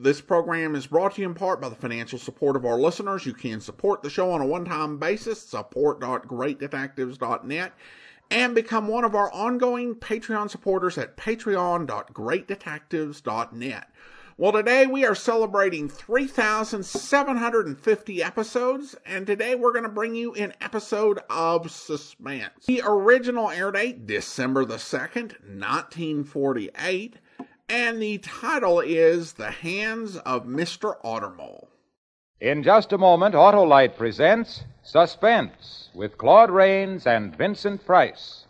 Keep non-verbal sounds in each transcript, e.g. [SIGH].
this program is brought to you in part by the financial support of our listeners. You can support the show on a one-time basis, support.greatdetectives.net, and become one of our ongoing Patreon supporters at patreon.greatdetectives.net. Well, today we are celebrating 3,750 episodes, and today we're going to bring you an episode of Suspense. The original air date, December the 2nd, 1948, and the title is The Hands of Mr. Ottermole. In just a moment, Autolite presents Suspense with Claude Rains and Vincent Price.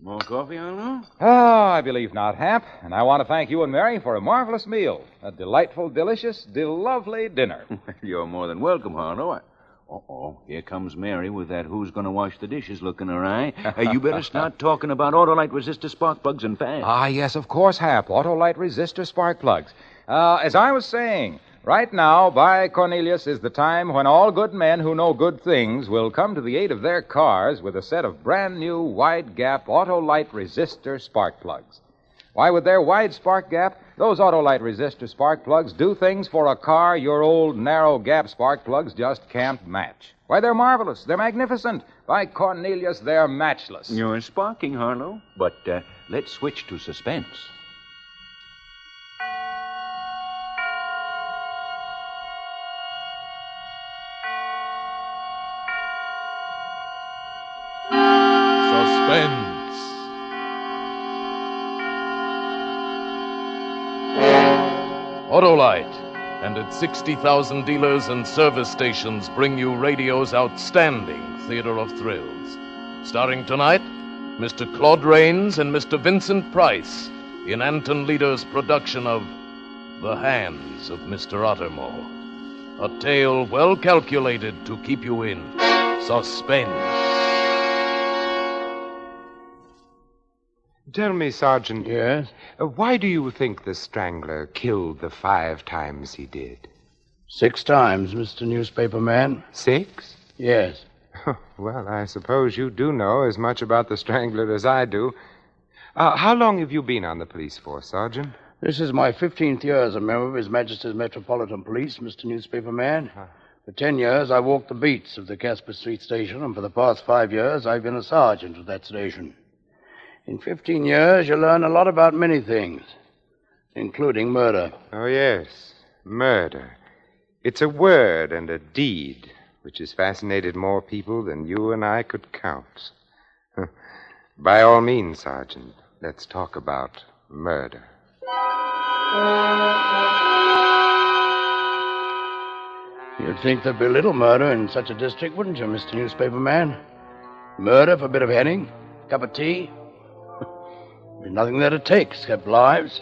More coffee, Harlow? Ah, I believe not, Hap. And I want to thank you and Mary for a marvelous meal. A delightful, delicious, lovely dinner. [LAUGHS] You're more than welcome, Harlow. Uh-oh, here comes Mary with that who's going to wash the dishes look in her eye. [LAUGHS] Uh, you better start talking about Autolite resistor spark plugs and fast. Ah, yes, of course, Hap. Autolite resistor spark plugs. Uh, as I was saying, Right now, by Cornelius, is the time when all good men who know good things will come to the aid of their cars with a set of brand new wide gap Autolite resistor spark plugs. Why, with their wide spark gap, those Autolite resistor spark plugs do things for a car your old narrow gap spark plugs just can't match. Why, they're marvelous. They're magnificent. By Cornelius, they're matchless. You're sparking, Harlow. But uh, let's switch to suspense. Suspense. Sixty thousand dealers and service stations bring you radio's outstanding theater of thrills. Starring tonight, Mr. Claude Rains and Mr. Vincent Price in Anton Leader's production of The Hands of Mr. Ottermole. A tale well calculated to keep you in suspense. Tell me, Sergeant. Yes? uh, why do you think the strangler killed the five times he did? Six times, Mr. Newspaper Man. Six? Yes. [LAUGHS] well, I suppose you do know as much about the strangler as I do. Uh, how long have you been on the police force, Sergeant? This is my 15th year as a member of His Majesty's Metropolitan Police, Mr. Newspaper Man. For ten years, I walked the beats of the Casper Street station, and for the past five years, I've been a sergeant of that station. In 15 years, you learn a lot about many things, including murder. Oh, yes. Murder. It's a word and a deed which has fascinated more people than you and I could count. [LAUGHS] By all means, Sergeant, let's talk about murder. You'd think there'd be little murder in such a district, wouldn't you, Mr. Newspaper Man? Murder for a bit of henning, cup of tea. Nothing there to take except lives.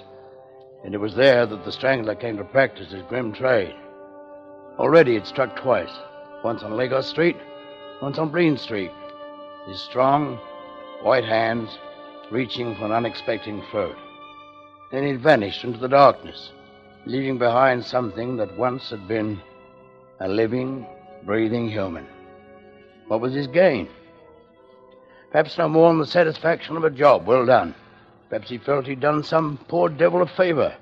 And it was there that the strangler came to practice his grim trade. Already he'd struck twice once on Lagos Street, once on Breen Street. His strong, white hands reaching for an unexpected throat. Then he'd vanished into the darkness, leaving behind something that once had been a living, breathing human. What was his gain? Perhaps no more than the satisfaction of a job well done. Perhaps he felt he'd done some poor devil a favor.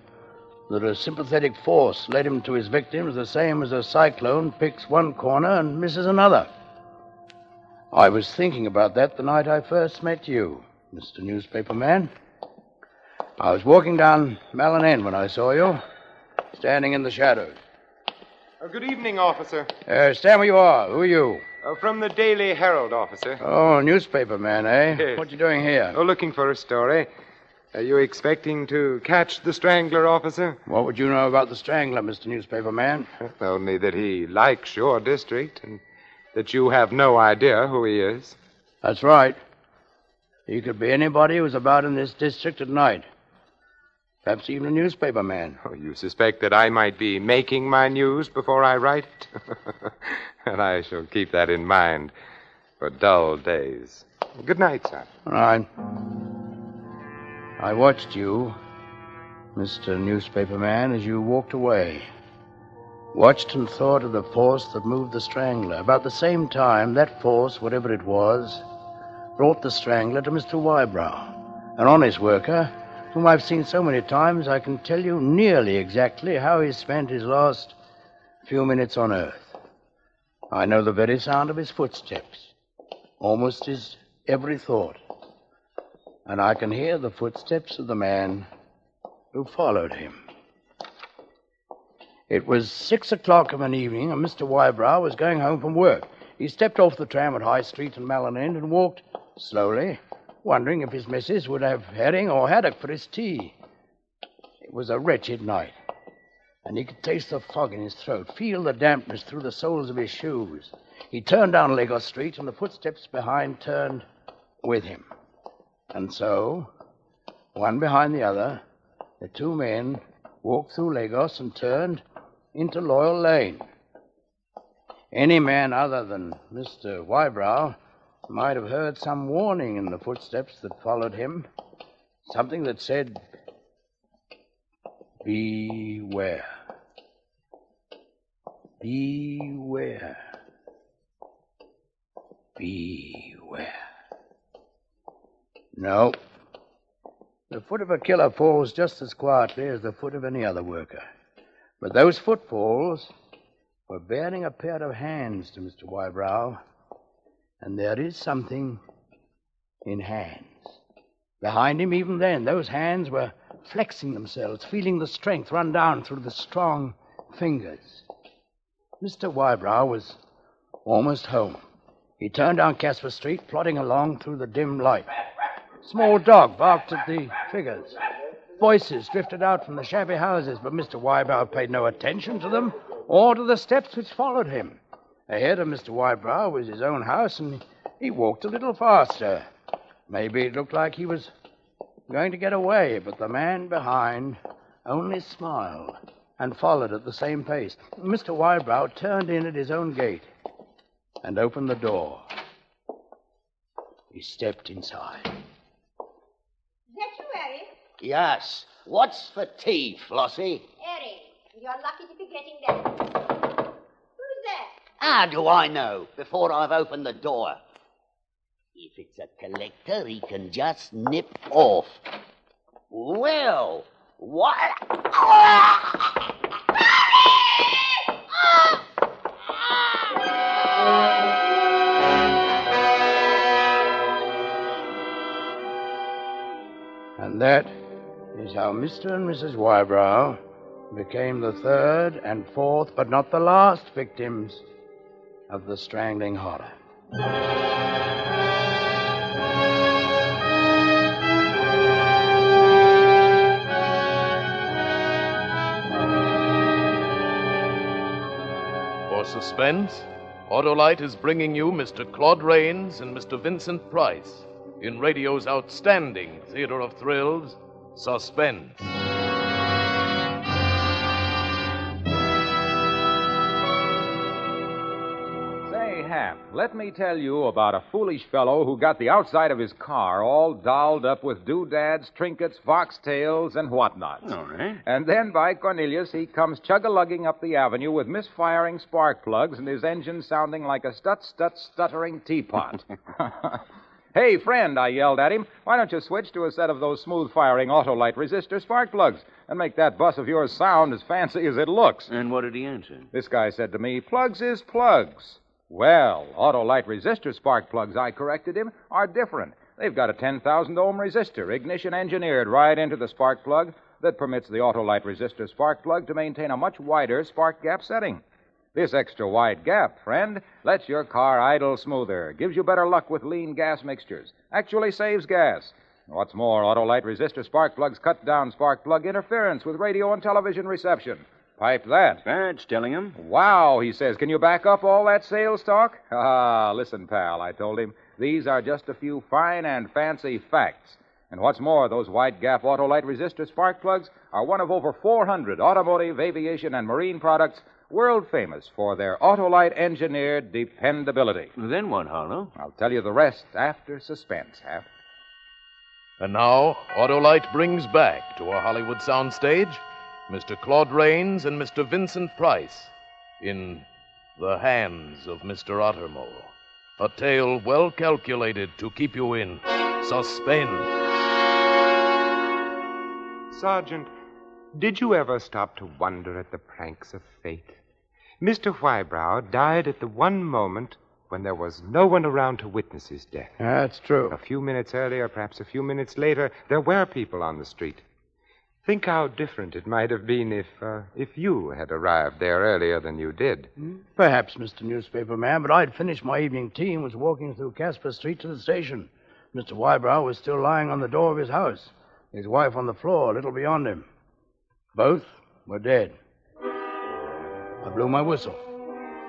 That a sympathetic force led him to his victims the same as a cyclone picks one corner and misses another. I was thinking about that the night I first met you, Mr. Newspaper Man. I was walking down Malin End when I saw you, standing in the shadows. Uh, good evening, officer. Uh, stand where you are. Who are you? Uh, from the Daily Herald, officer. Oh, newspaper man, eh? Yes. What you doing here? Oh, looking for a story. Are you expecting to catch the strangler, officer? What would you know about the strangler, Mr. Newspaper Man? Only that he likes your district and that you have no idea who he is. That's right. He could be anybody who's about in this district at night. Perhaps even a newspaper man. Oh, you suspect that I might be making my news before I write it? [LAUGHS] and I shall keep that in mind. for dull days. Good night, son. All right. I watched you, Mr. Newspaper Man, as you walked away. Watched and thought of the force that moved the strangler. About the same time, that force, whatever it was, brought the strangler to Mr. Wybrow, an honest worker whom I've seen so many times I can tell you nearly exactly how he spent his last few minutes on earth. I know the very sound of his footsteps, almost his every thought. And I can hear the footsteps of the man who followed him. It was six o'clock of an evening, and Mr. Wybrow was going home from work. He stepped off the tram at High Street and Malin End and walked slowly, wondering if his missus would have herring or haddock for his tea. It was a wretched night, and he could taste the fog in his throat, feel the dampness through the soles of his shoes. He turned down Lagos Street, and the footsteps behind turned with him. And so, one behind the other, the two men walked through Lagos and turned into Loyal Lane. Any man other than Mr. Wybrow might have heard some warning in the footsteps that followed him. Something that said, Beware. Beware. Beware. No. The foot of a killer falls just as quietly as the foot of any other worker. But those footfalls were bearing a pair of hands to Mr. Wybrow, and there is something in hands. Behind him, even then, those hands were flexing themselves, feeling the strength run down through the strong fingers. Mr. Wybrow was almost home. He turned down Casper Street, plodding along through the dim light. Small dog barked at the figures. Voices drifted out from the shabby houses, but Mr. Wybrow paid no attention to them or to the steps which followed him. Ahead of Mr. Wybrow was his own house, and he walked a little faster. Maybe it looked like he was going to get away, but the man behind only smiled and followed at the same pace. Mr. Wybrow turned in at his own gate and opened the door. He stepped inside. Is that you, Harry? Yes. What's for tea, Flossie? Harry, you're lucky to be getting that. Who's there? How do I know before I've opened the door? If it's a collector, he can just nip off. Well, what? And that is how Mr. and Mrs. Wybrow became the third and fourth, but not the last victims of the strangling horror. For suspense, Autolite is bringing you Mr. Claude Rains and Mr. Vincent Price in radio's outstanding theater of thrills, Suspense. Say, Hap, let me tell you about a foolish fellow who got the outside of his car all dolled up with doodads, trinkets, foxtails, and whatnots. All right. And then by Cornelius, he comes chug-a-lugging up the avenue with misfiring spark plugs and his engine sounding like a stut-stut stuttering teapot. [LAUGHS] hey, friend, I yelled at him, why don't you switch to a set of those smooth-firing Autolite resistor spark plugs and make that bus of yours sound as fancy as it looks? And what did he answer? This guy said to me, plugs is plugs. Well, Autolite resistor spark plugs, I corrected him, are different. They've got a 10,000 ohm resistor, ignition engineered right into the spark plug, that permits the Autolite resistor spark plug to maintain a much wider spark gap setting. This extra wide gap, friend, lets your car idle smoother, gives you better luck with lean gas mixtures, actually saves gas. What's more, Autolite resistor spark plugs cut down spark plug interference with radio and television reception. Pipe that. That's telling him. Wow, he says. Can you back up all that sales talk? [LAUGHS] Ah, listen, pal, I told him. These are just a few fine and fancy facts. And what's more, those wide gap Autolite resistor spark plugs are one of over 400 automotive, aviation, and marine products world famous for their Autolite engineered dependability. Then what, Harlow? I'll tell you the rest after suspense, Hap. And now, Autolite brings back to our Hollywood soundstage Mr. Claude Rains and Mr. Vincent Price in The Hands of Mr. Ottermole. A tale well calculated to keep you in suspense. Sergeant, did you ever stop to wonder at the pranks of fate? Mr. Wybrow died at the one moment when there was no one around to witness his death. That's true. A few minutes earlier, perhaps a few minutes later, there were people on the street. Think how different it might have been if uh, if you had arrived there earlier than you did. Perhaps, Mr. Newspaper Man, but I'd finished my evening tea and was walking through Casper Street to the station. Mr. Wybrow was still lying on the door of his house, his wife on the floor a little beyond him. Both were dead. I blew my whistle,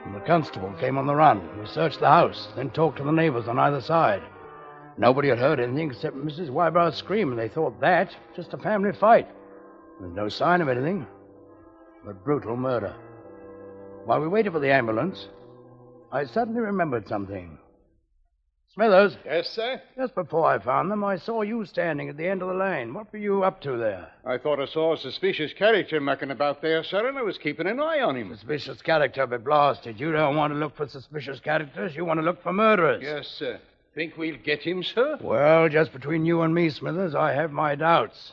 and the constable came on the run. We searched the house, then talked to the neighbors on either side. Nobody had heard anything except Mrs. Wybrow's scream, and they thought that just a family fight. There's no sign of anything but brutal murder. While we waited for the ambulance, I suddenly remembered something. Smithers, Yes, sir? just before I found them, I saw you standing at the end of the lane. What were you up to there? I thought I saw a suspicious character mucking about there, sir, and I was keeping an eye on him. Suspicious character, but blasted. You don't want to look for suspicious characters. You want to look for murderers. Yes, sir. Think we'll get him, sir? Well, just between you and me, Smithers, I have my doubts.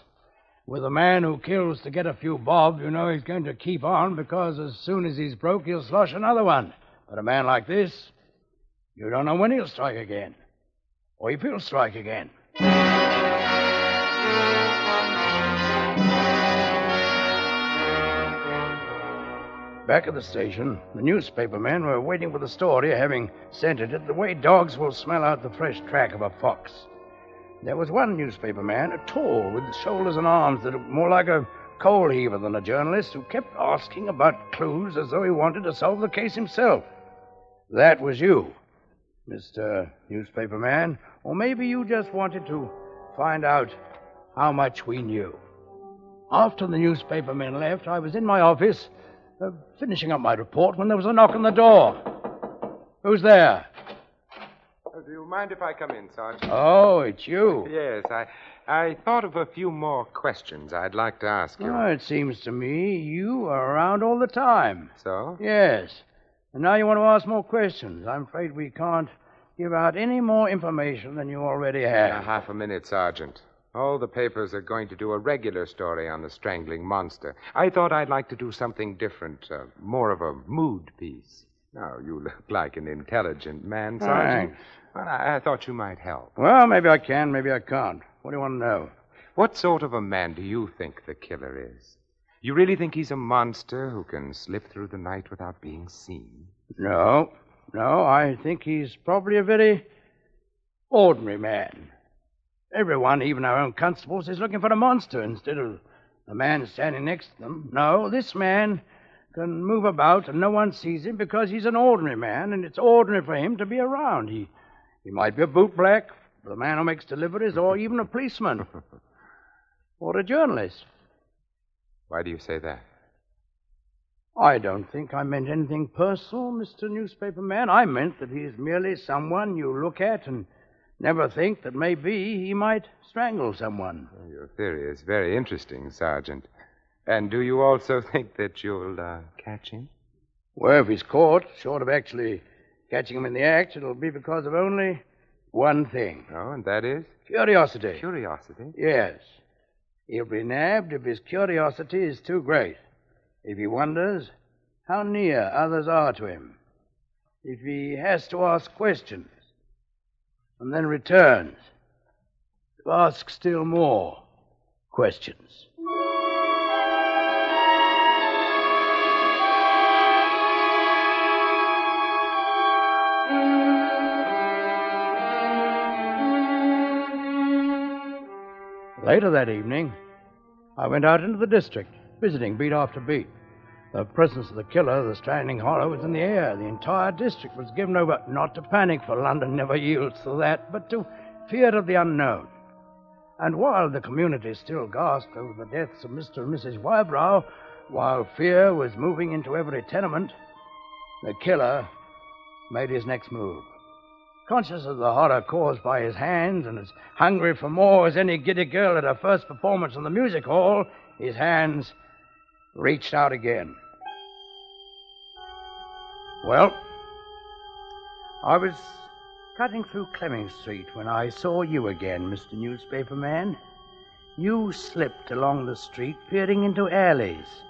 With a man who kills to get a few bob, you know he's going to keep on because as soon as he's broke, he'll slosh another one. But a man like this, you don't know when he'll strike again. Or if he'll strike again. Back at the station, the newspaper men were waiting for the story, having scented it the way dogs will smell out the fresh track of a fox. There was one newspaper man, a tall, with shoulders and arms that looked more like a coal heaver than a journalist, who kept asking about clues as though he wanted to solve the case himself. That was you, Mr. Newspaper Man. Or maybe you just wanted to find out how much we knew. After the newspaper men left, I was in my office, uh, finishing up my report, when there was a knock on the door. Who's there? Oh, do you mind if I come in, Sergeant? Oh, it's you. Yes, I, I thought of a few more questions I'd like to ask you. Oh, it seems to me you are around all the time. So? Yes. And now you want to ask more questions. I'm afraid we can't give out any more information than you already have. half a minute, Sergeant. All the papers are going to do a regular story on the strangling monster. I thought I'd like to do something different, uh, more of a mood piece. Now, you look like an intelligent man, Sergeant. Thanks. Well, I, I thought you might help. Well, maybe I can, maybe I can't. What do you want to know? What sort of a man do you think the killer is? You really think he's a monster who can slip through the night without being seen? No, no, I think he's probably a very ordinary man. Everyone, even our own constables, is looking for a monster instead of the man standing next to them. No, this man can move about and no one sees him because he's an ordinary man and it's ordinary for him to be around. He, he might be a bootblack, the man who makes deliveries, or even a policeman, [LAUGHS] or a journalist. Why do you say that? I don't think I meant anything personal, Mr. Newspaper Man. I meant that he's merely someone you look at and never think that maybe he might strangle someone. Your theory is very interesting, Sergeant. And do you also [LAUGHS] think that you'll uh, catch him? Well, if he's caught, short of actually catching him in the act, it'll be because of only one thing Oh, and that is? curiosity. Curiosity. Yes. He'll be nabbed if his curiosity is too great. If he wonders how near others are to him. If he has to ask questions and then returns to ask still more questions. Later that evening, I went out into the district, visiting beat after beat. The presence of the killer, the strangling horror, was in the air. The entire district was given over not to panic, for London never yields to that, but to fear of the unknown. And while the community still gasped over the deaths of Mr. and Mrs. Wybrow, While fear was moving into every tenement, the killer made his next move. Conscious of the horror caused by his hands and as hungry for more as any giddy girl at her first performance in the music hall, his hands reached out again. Well, I was cutting through Clemming Street when I saw you again, Mr. Newspaper Man. You slipped along the street, peering into alleys.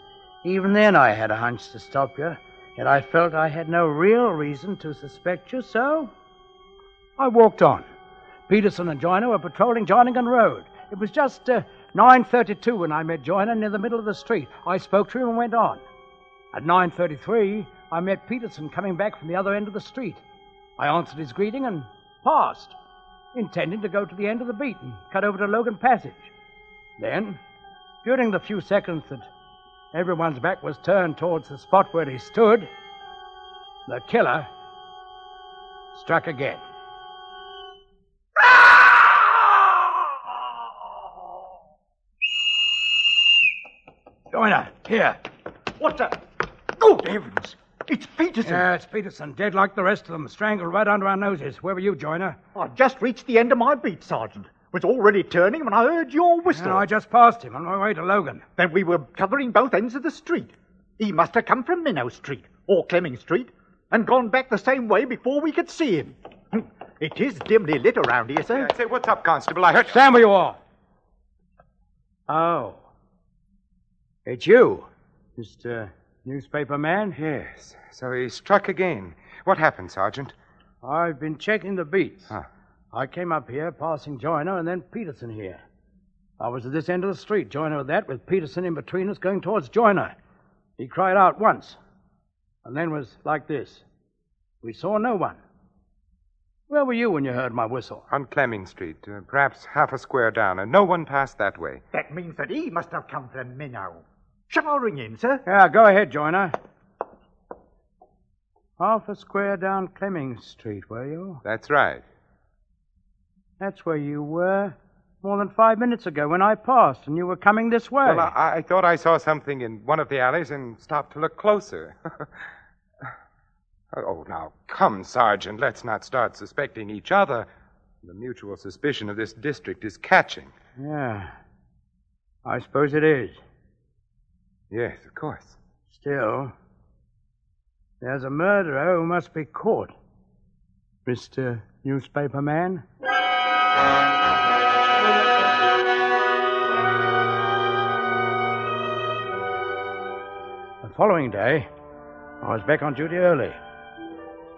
Even then, I had a hunch to stop you, yet I felt I had no real reason to suspect you, so I walked on. Peterson and Joyner were patrolling Jarningan Road. It was just uh, 9.32 when I met Joyner near the middle of the street. I spoke to him and went on. At 9.33, I met Peterson coming back from the other end of the street. I answered his greeting and passed, intending to go to the end of the beat and cut over to Logan Passage. Then, during the few seconds that everyone's back was turned towards the spot where he stood, the killer struck again. Here. What the? Good oh, heavens! It's Peterson. Yeah, it's Peterson, dead like the rest of them, strangled right under our noses. Where were you, Joyner? I just reached the end of my beat, Sergeant. Was already turning when I heard your whistle. And I just passed him on my way to Logan. Then we were covering both ends of the street. He must have come from Minnow Street or Clemming Street and gone back the same way before we could see him. [LAUGHS] It is dimly lit around here, sir. Yeah, say, what's up, Constable? I heard. Stand where you are. Oh. It's you, Mr. Newspaper Man? Yes. So he struck again. What happened, Sergeant? I've been checking the beats. Huh. I came up here, passing Joyner, and then Peterson here. I was at this end of the street, Joyner at that, with Peterson in between us going towards Joyner. He cried out once, and then was like this. We saw no one. Where were you when you heard my whistle? On Clemming Street, uh, perhaps half a square down, and no one passed that way. That means that he must have come from Minnow. Shall I ring in, sir? Yeah, go ahead, Joyner. Half a square down Clemming Street, were you? That's right. That's where you were more than five minutes ago when I passed and you were coming this way. Well, I, I thought I saw something in one of the alleys and stopped to look closer. [LAUGHS] oh, now, come, Sergeant. Let's not start suspecting each other. The mutual suspicion of this district is catching. Yeah. I suppose it is. Yes, of course. Still, there's a murderer who must be caught. Mr. Newspaper Man? The following day, I was back on duty early.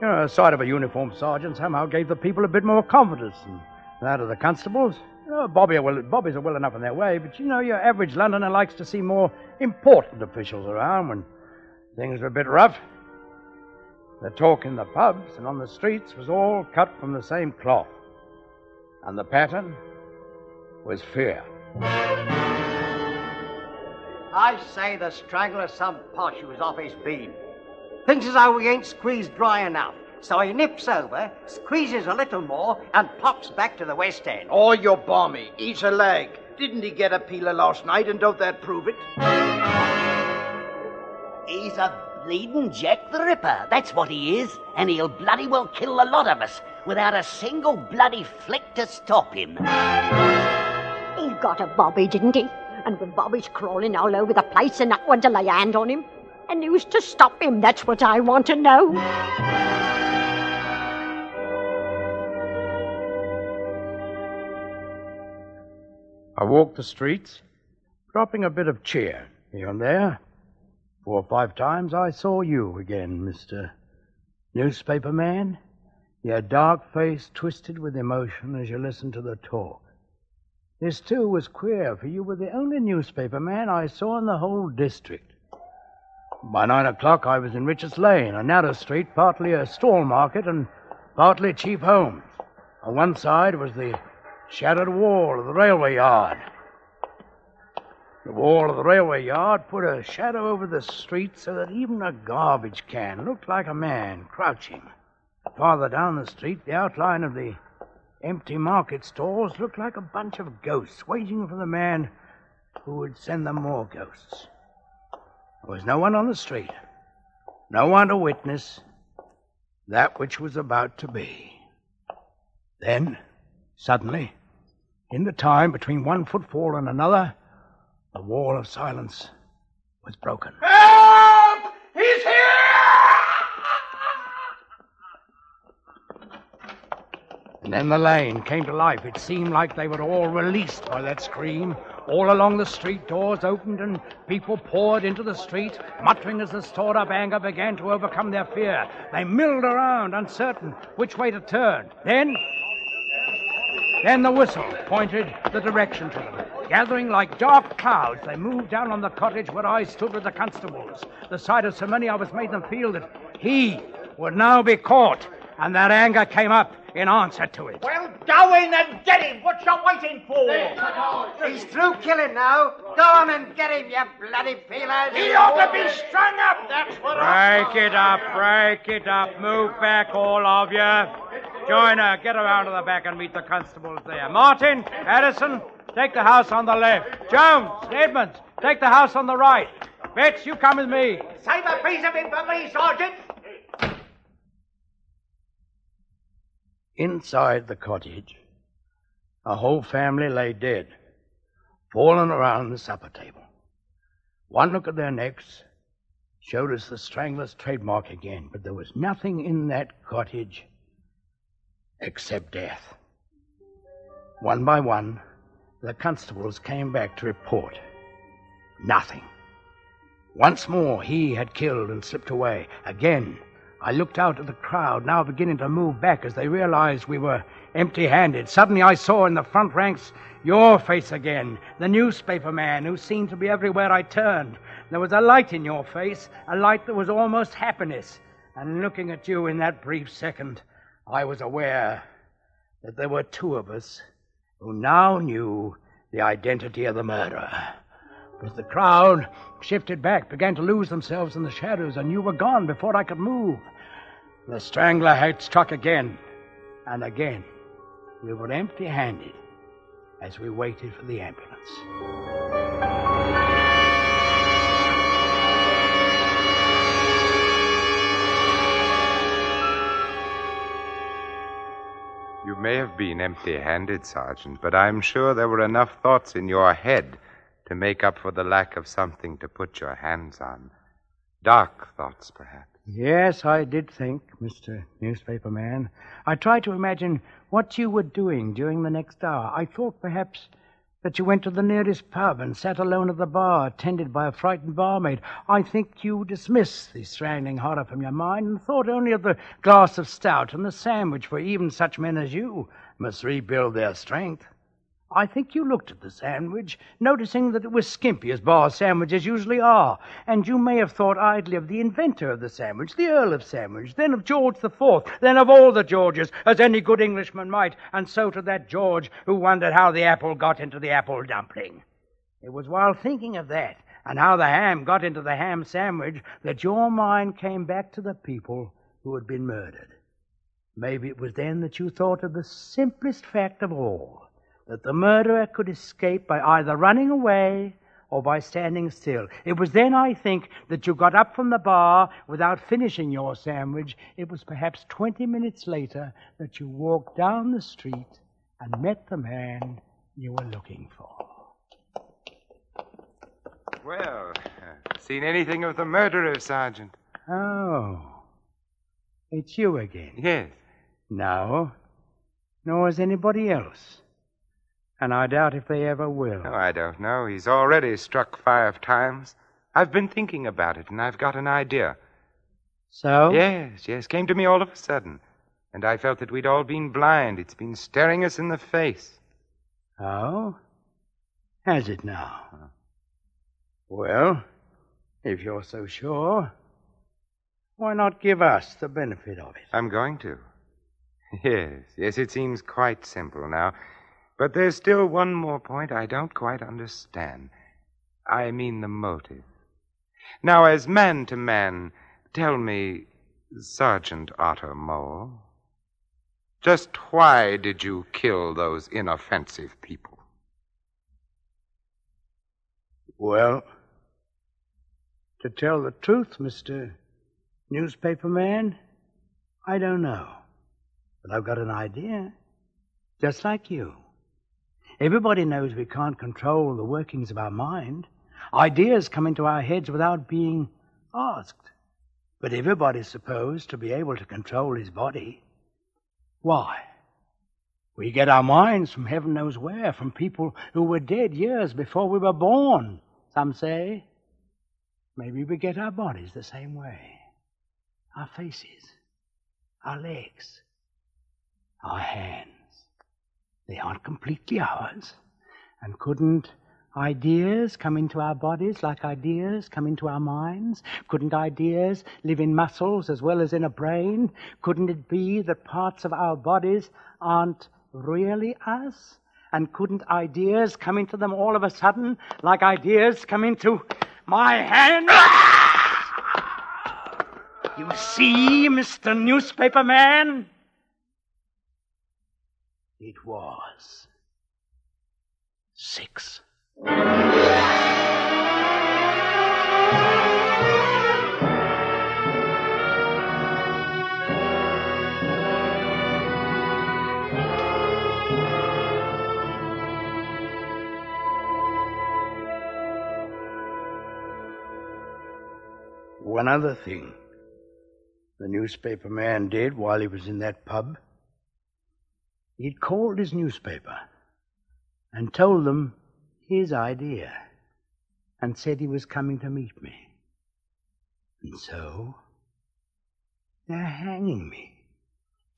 You know, the sight of a uniformed sergeant somehow gave the people a bit more confidence than that of the constables. Know, Bobby are well, Bobbies are well enough in their way, but you know, your average Londoner likes to see more important officials around when things are a bit rough. The talk in the pubs and on the streets was all cut from the same cloth. And the pattern was fear. I say the strangler's some posh who's off his beam. Thinks as how we ain't squeezed dry enough. So he nips over, squeezes a little more, and pops back to the West End. Oh, you're balmy. He's a leg. Didn't he get a peeler last night, and don't that prove it? He's a bleeding Jack the Ripper. That's what he is. And he'll bloody well kill a lot of us without a single bloody flick to stop him. He got a Bobby, didn't he? And with Bobby's crawling all over the place and not one to lay a hand on him. And who's to stop him? That's what I want to know. I walked the streets, dropping a bit of cheer here and there. Four or five times I saw you again, Mr. Newspaper Man. Your dark face twisted with emotion as you listened to the talk. This, too, was queer, for you were the only newspaper man I saw in the whole district. By nine o'clock, I was in Richards Lane, a narrow street, partly a stall market and partly cheap homes. On one side was the shattered wall of the railway yard. The wall of the railway yard put a shadow over the street so that even a garbage can looked like a man crouching. Farther down the street, the outline of the empty market stalls looked like a bunch of ghosts waiting for the man who would send them more ghosts. There was no one on the street, no one to witness that which was about to be. Then, suddenly, in the time between one footfall and another, the wall of silence was broken. Help! He's here! And then the lane came to life. It seemed like they were all released by that scream. All along the street, doors opened and people poured into the street, muttering as the stored up anger began to overcome their fear. They milled around, uncertain which way to turn. Then. Then the whistle pointed the direction to them. Gathering like dark clouds, they moved down on the cottage where I stood with the constables. The sight of so many of us made them feel that he would now be caught, and that anger came up in answer to it. Well, go in and get him. What you waiting for? He's through killing now. Go on and get him, you bloody peelers. He ought to be strung up. That's what i'd Break it up, break it up. Move back, all of you. Joiner, get around to the back and meet the constables there. Martin, Addison, take the house on the left. Jones, Edmonds, take the house on the right. Betts, you come with me. Save a piece of it for me, Sergeant. Inside the cottage, a whole family lay dead, fallen around the supper table. One look at their necks showed us the strangler's trademark again, but there was nothing in that cottage except death. One by one, the constables came back to report. Nothing. Once more, he had killed and slipped away. Again, I looked out at the crowd, now beginning to move back as they realized we were empty handed. Suddenly, I saw in the front ranks your face again, the newspaper man who seemed to be everywhere I turned. There was a light in your face, a light that was almost happiness. And looking at you in that brief second, I was aware that there were two of us who now knew the identity of the murderer. But the crowd shifted back, began to lose themselves in the shadows, and you were gone before I could move. The strangler had struck again, and again. We were empty handed as we waited for the ambulance. May have been empty handed, Sergeant, but I'm sure there were enough thoughts in your head to make up for the lack of something to put your hands on. Dark thoughts, perhaps. Yes, I did think, Mr. Newspaper Man. I tried to imagine what you were doing during the next hour. I thought perhaps that you went to the nearest pub and sat alone at the bar, attended by a frightened barmaid. I think you dismissed the strangling horror from your mind and thought only of the glass of stout and the sandwich, for even such men as you must rebuild their strength. I think you looked at the sandwich, noticing that it was skimpy, as bar sandwiches usually are, and you may have thought idly of the inventor of the sandwich, the Earl of Sandwich, then of George the Fourth, then of all the Georges, as any good Englishman might, and so to that George who wondered how the apple got into the apple dumpling. It was while thinking of that, and how the ham got into the ham sandwich, that your mind came back to the people who had been murdered. Maybe it was then that you thought of the simplest fact of all that the murderer could escape by either running away or by standing still. It was then, I think, that you got up from the bar without finishing your sandwich. It was perhaps 20 minutes later that you walked down the street and met the man you were looking for. Well, uh, seen anything of the murderer, Sergeant? Oh, it's you again. Yes. No, nor is anybody else and I doubt if they ever will. Oh, I don't know. He's already struck five times. I've been thinking about it, and I've got an idea. So? Yes, yes. Came to me all of a sudden. And I felt that we'd all been blind. It's been staring us in the face. Oh? Has it now? Well, if you're so sure, why not give us the benefit of it? I'm going to. Yes, yes, it seems quite simple now. But there's still one more point I don't quite understand. I mean the motive. Now, as man to man, tell me, Sergeant Ottermole, just why did you kill those inoffensive people? Well, To tell the truth, Mr. Newspaper Man, I don't know. But I've got an idea. Just like you. Everybody knows we can't control the workings of our mind. Ideas come into our heads without being asked. But everybody's supposed to be able to control his body. Why? We get our minds from heaven knows where, from people who were dead years before we were born, some say. Maybe we get our bodies the same way. Our faces, our legs, our hands. They aren't completely ours. And couldn't ideas come into our bodies like ideas come into our minds? Couldn't ideas live in muscles as well as in a brain? Couldn't it be that parts of our bodies aren't really us? And couldn't ideas come into them all of a sudden like ideas come into my hand? You see, Mr. Newspaper Man? It was six. One other thing the newspaper man did while he was in that pub. He'd called his newspaper and told them his idea and said he was coming to meet me. And so they're hanging me,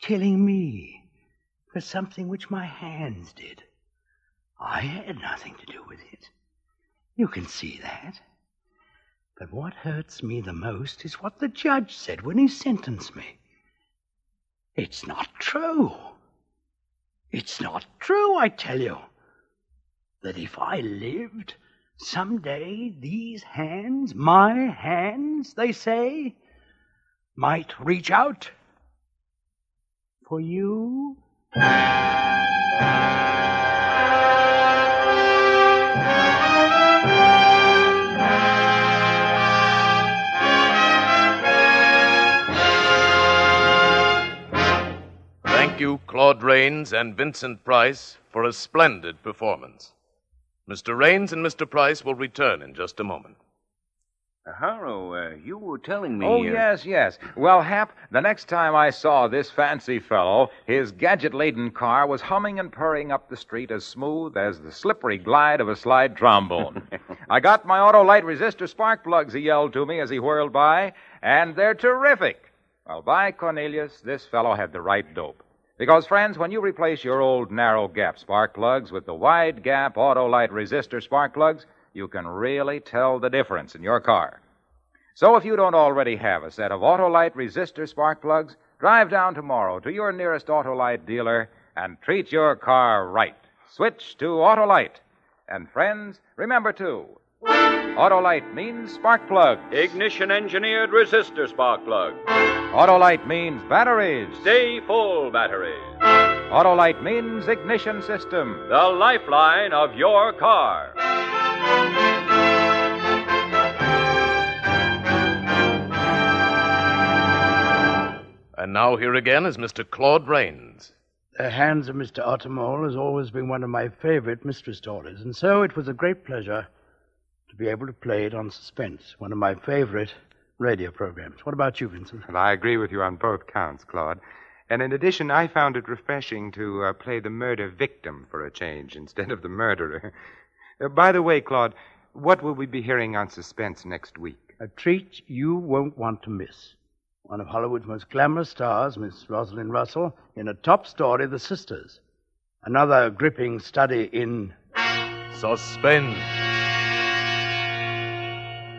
killing me for something which my hands did. I had nothing to do with it. You can see that. But what hurts me the most is what the judge said when he sentenced me. It's not true. It's not true, I tell you, that if I lived, someday these hands, my hands, they say, might reach out for you. You, Claude Rains and Vincent Price, for a splendid performance. Mr. Rains and Mr. Price will return in just a moment. Uh, Harlow, uh, you were telling me. Oh, uh, yes, yes. Well, Hap, the next time I saw this fancy fellow, his gadget laden car was humming and purring up the street as smooth as the slippery glide of a slide trombone. [LAUGHS] I got my Autolite resistor spark plugs, he yelled to me as he whirled by, and they're terrific. Well, by Cornelius, this fellow had the right dope. Because, friends, when you replace your old narrow gap spark plugs with the wide gap Autolite resistor spark plugs, you can really tell the difference in your car. So if you don't already have a set of Autolite resistor spark plugs, drive down tomorrow to your nearest Autolite dealer and treat your car right. Switch to Autolite. And friends, remember too, Autolite means spark plug. Ignition engineered resistor spark plug. Autolite means batteries. Stay full batteries. Autolite means ignition system. The lifeline of your car. And now here again is Mr. Claude Rains. The Hands of Mr. Ottermole has always been one of my favorite mystery stories, and so it was a great pleasure to be able to play it on Suspense, one of my favorite radio programs. What about you, Vincent? Well, I agree with you on both counts, Claude. And in addition, I found it refreshing to uh, play the murder victim for a change instead of the murderer. Uh, by the way, Claude, what will we be hearing on Suspense next week? A treat you won't want to miss. One of Hollywood's most glamorous stars, Miss Rosalind Russell, in a top story, The Sisters. Another gripping study in Suspense.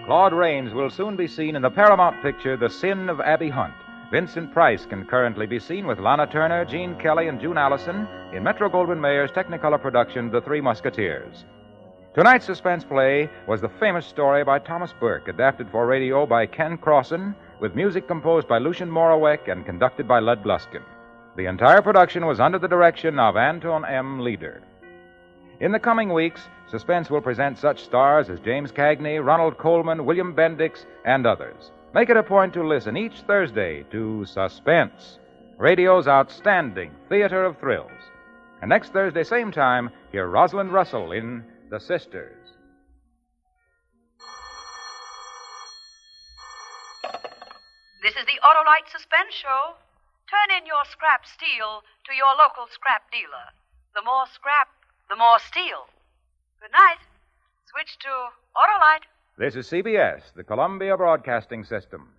Claude Rains will soon be seen in the Paramount picture The Sin of Abby Hunt. Vincent Price can currently be seen with Lana Turner, Gene Kelly, and June Allyson in Metro Goldwyn Mayer's Technicolor production The Three Musketeers. Tonight's suspense play was the famous story by Thomas Burke, adapted for radio by Ken Crossen, with music composed by Lucien Moraweck and conducted by Lud Gluskin. The entire production was under the direction of Anton M. Leader. In the coming weeks, Suspense will present such stars as James Cagney, Ronald Colman, William Bendix, and others. Make it a point to listen each Thursday to Suspense, radio's outstanding theater of thrills. And next Thursday, same time, hear Rosalind Russell in The Sisters. This is the Autolite Suspense Show. Turn in your scrap steel to your local scrap dealer. The more scrap, the more steel. Good night. Switch to Autolite. This is CBS, the Columbia Broadcasting System.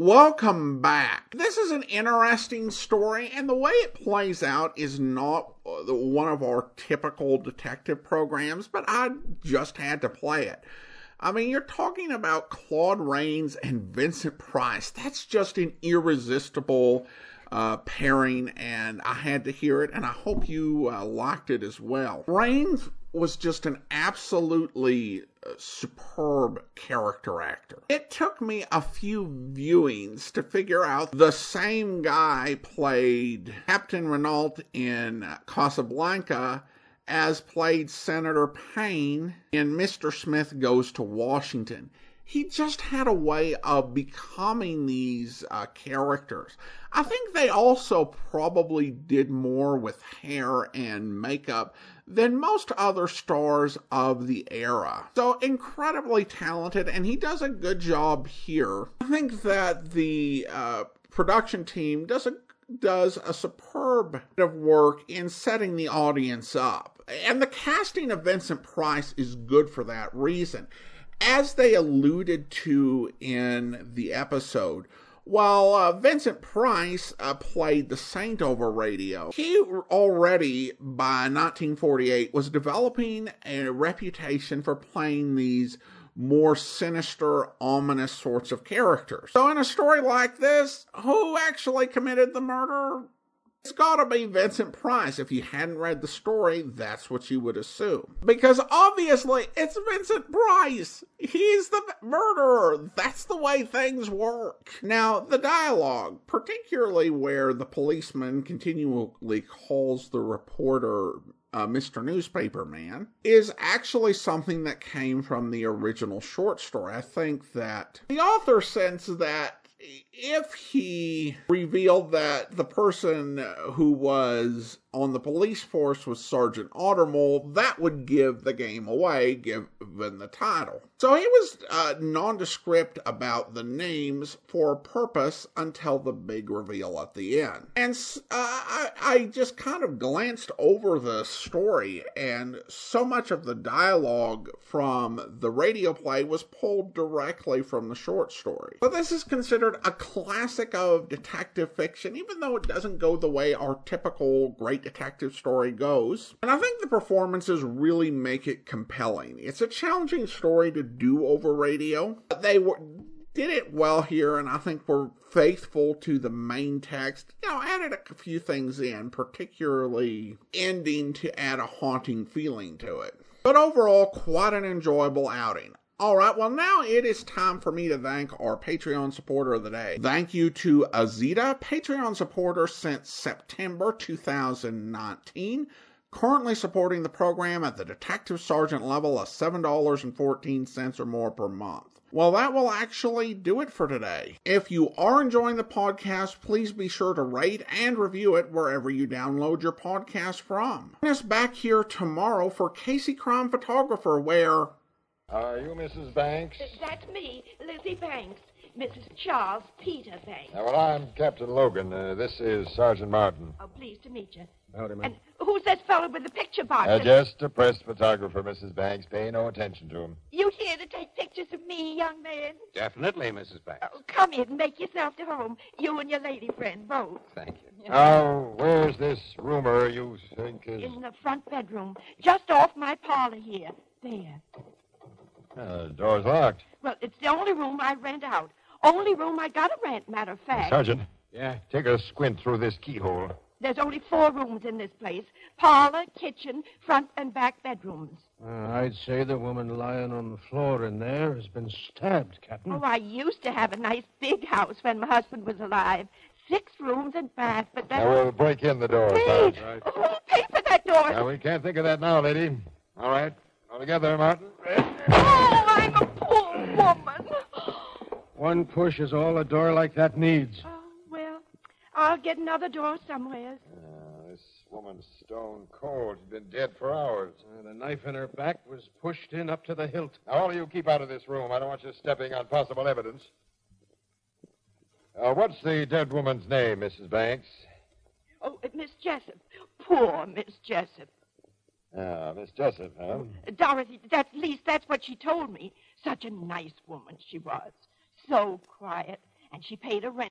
Welcome back. This is an interesting story, and the way it plays out is not one of our typical detective programs, but I just had to play it. I mean, you're talking about Claude Rains and Vincent Price. That's just an irresistible uh, pairing, and I had to hear it, and I hope you uh, liked it as well. Rains was just an absolutely uh, superb character actor. It took me a few viewings to figure out the same guy played Captain Renault in Casablanca as played Senator Paine in Mr. Smith Goes to Washington he just had a way of becoming these uh, characters. I think they also probably did more with hair and makeup than most other stars of the era. So incredibly talented, and he does a good job here. I think that the uh, production team does a does a superb bit of work in setting the audience up. And the casting of Vincent Price is good for that reason as they alluded to in the episode, while uh, Vincent Price uh, played the Saint over radio, he already by 1948 was developing a reputation for playing these more sinister, ominous sorts of characters. So, in a story like this, who actually committed the murder? It's gotta be Vincent Price. If you hadn't read the story, that's what you would assume. Because obviously, it's Vincent Price. He's the murderer. That's the way things work. Now, the dialogue, particularly where the policeman continually calls the reporter uh, Mr. Newspaper Man, is actually something that came from the original short story. I think that the author senses that if he revealed that the person who was on the police force was Sergeant Ottermole, that would give the game away, given the title. So he was uh, nondescript about the names for a purpose until the big reveal at the end. And uh, I, I just kind of glanced over the story, and so much of the dialogue from the radio play was pulled directly from the short story. But this is considered a classic of detective fiction, even though it doesn't go the way our typical great detective story goes. And I think the performances really make it compelling. It's a challenging story to do over radio. They were did it well here, and I think we're faithful to the main text. You know, added a few things in, particularly ending to add a haunting feeling to it. But overall, quite an enjoyable outing. All right, well, now it is time for me to thank our Patreon supporter of the day. Thank you to Azita, Patreon supporter since September 2019, currently supporting the program at the Detective Sergeant level of $7.14 or more per month. Well, that will actually do it for today. If you are enjoying the podcast, please be sure to rate and review it wherever you download your podcast from. Join us back here tomorrow for Casey Crime Photographer, where are you Mrs. Banks? That's me, Lizzie Banks. Mrs. Charles Peter Banks. Uh, well, I'm Captain Logan. Uh, this is Sergeant Martin. Oh, pleased to meet you. Howdy, ma'am. And who's this fellow with the picture box? Uh, just a press photographer, Mrs. Banks. Pay no attention to him. You here to take pictures of me, young man? Definitely, Mrs. Banks. Oh, come in and make yourself to home. You and your lady friend both. Thank you. Now, where's this roomer you think is... In the front bedroom, just off my parlor here. There. Uh, the door's locked. Well, it's the only room I rent out. Only room I got to rent, matter of fact. Sergeant, Yeah, take a squint through this keyhole. There's only four rooms in this place parlor, kitchen, front, and back bedrooms. Uh, I'd say the woman lying on the floor in there has been stabbed, Captain. Oh, I used to have a nice big house when my husband was alive. Six rooms and bath, but that. Now we'll break in the door, Hey, Sarge. oh, pay for that door. Now, we can't think of that now, lady. All right. All together, Martin. Oh, I'm a poor woman. One push is all a door like that needs. Well, I'll get another door somewhere. Uh, this woman's stone cold. She's been dead for hours. Uh, the knife in her back was pushed in up to the hilt. Now, all of you keep out of this room. I don't want you stepping on possible evidence. Uh, what's the dead woman's name, Mrs. Banks? Oh, uh, Miss Jessup. Poor Miss Jessup. Ah, Miss Jessup, huh? Uh, Dorothy, at least that's what she told me. Such a nice woman she was. So quiet. And she paid her rent.